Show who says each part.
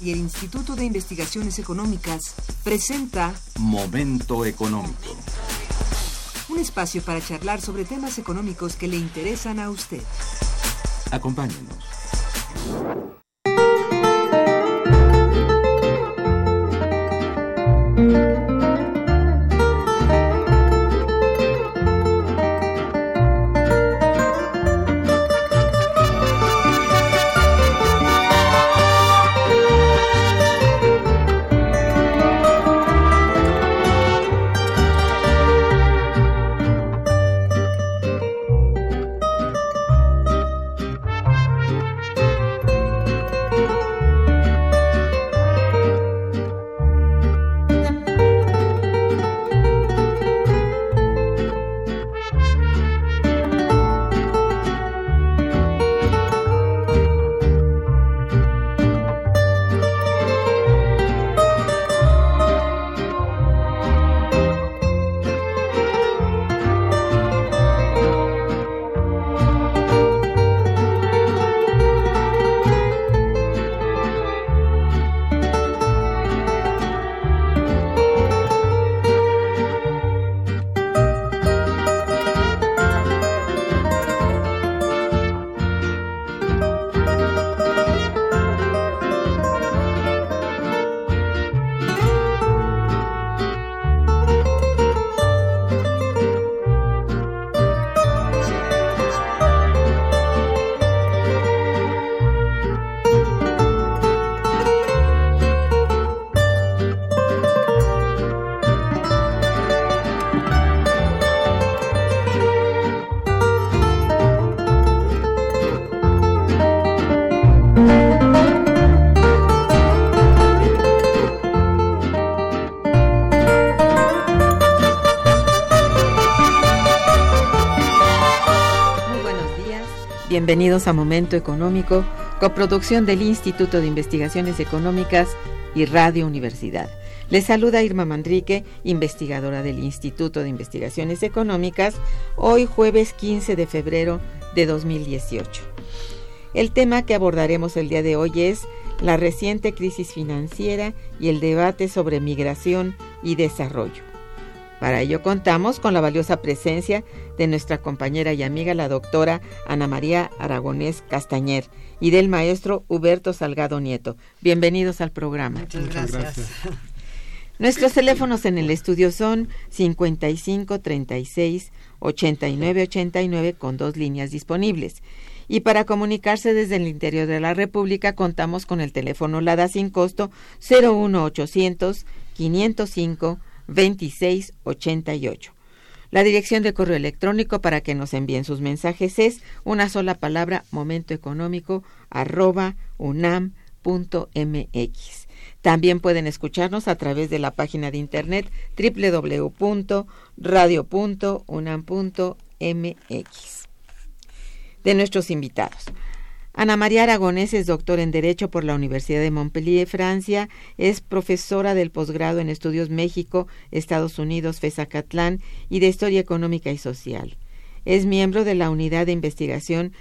Speaker 1: y el Instituto de Investigaciones Económicas presenta
Speaker 2: Momento económico.
Speaker 1: Un espacio para charlar sobre temas económicos que le interesan a usted.
Speaker 2: Acompáñenos.
Speaker 3: Bienvenidos a Momento Económico, coproducción del Instituto de Investigaciones Económicas y Radio Universidad. Les saluda Irma Mandrique, investigadora del Instituto de Investigaciones Económicas, hoy jueves 15 de febrero de 2018. El tema que abordaremos el día de hoy es la reciente crisis financiera y el debate sobre migración y desarrollo. Para ello contamos con la valiosa presencia de nuestra compañera y amiga la doctora Ana María Aragonés Castañer y del maestro Huberto Salgado Nieto. Bienvenidos al programa.
Speaker 4: Muchas gracias.
Speaker 3: Nuestros teléfonos en el estudio son 55 36 89 89 con dos líneas disponibles. Y para comunicarse desde el interior de la República contamos con el teléfono LADA sin costo 01800 505 2688. La dirección de correo electrónico para que nos envíen sus mensajes es una sola palabra momentoeconómico arroba unam.mx. También pueden escucharnos a través de la página de internet www.radio.unam.mx. De nuestros invitados. Ana María Aragonés es doctor en Derecho por la Universidad de Montpellier, Francia, es profesora del posgrado en Estudios México, Estados Unidos, FESACATLán y de Historia Económica y Social. Es miembro de la Unidad de Investigación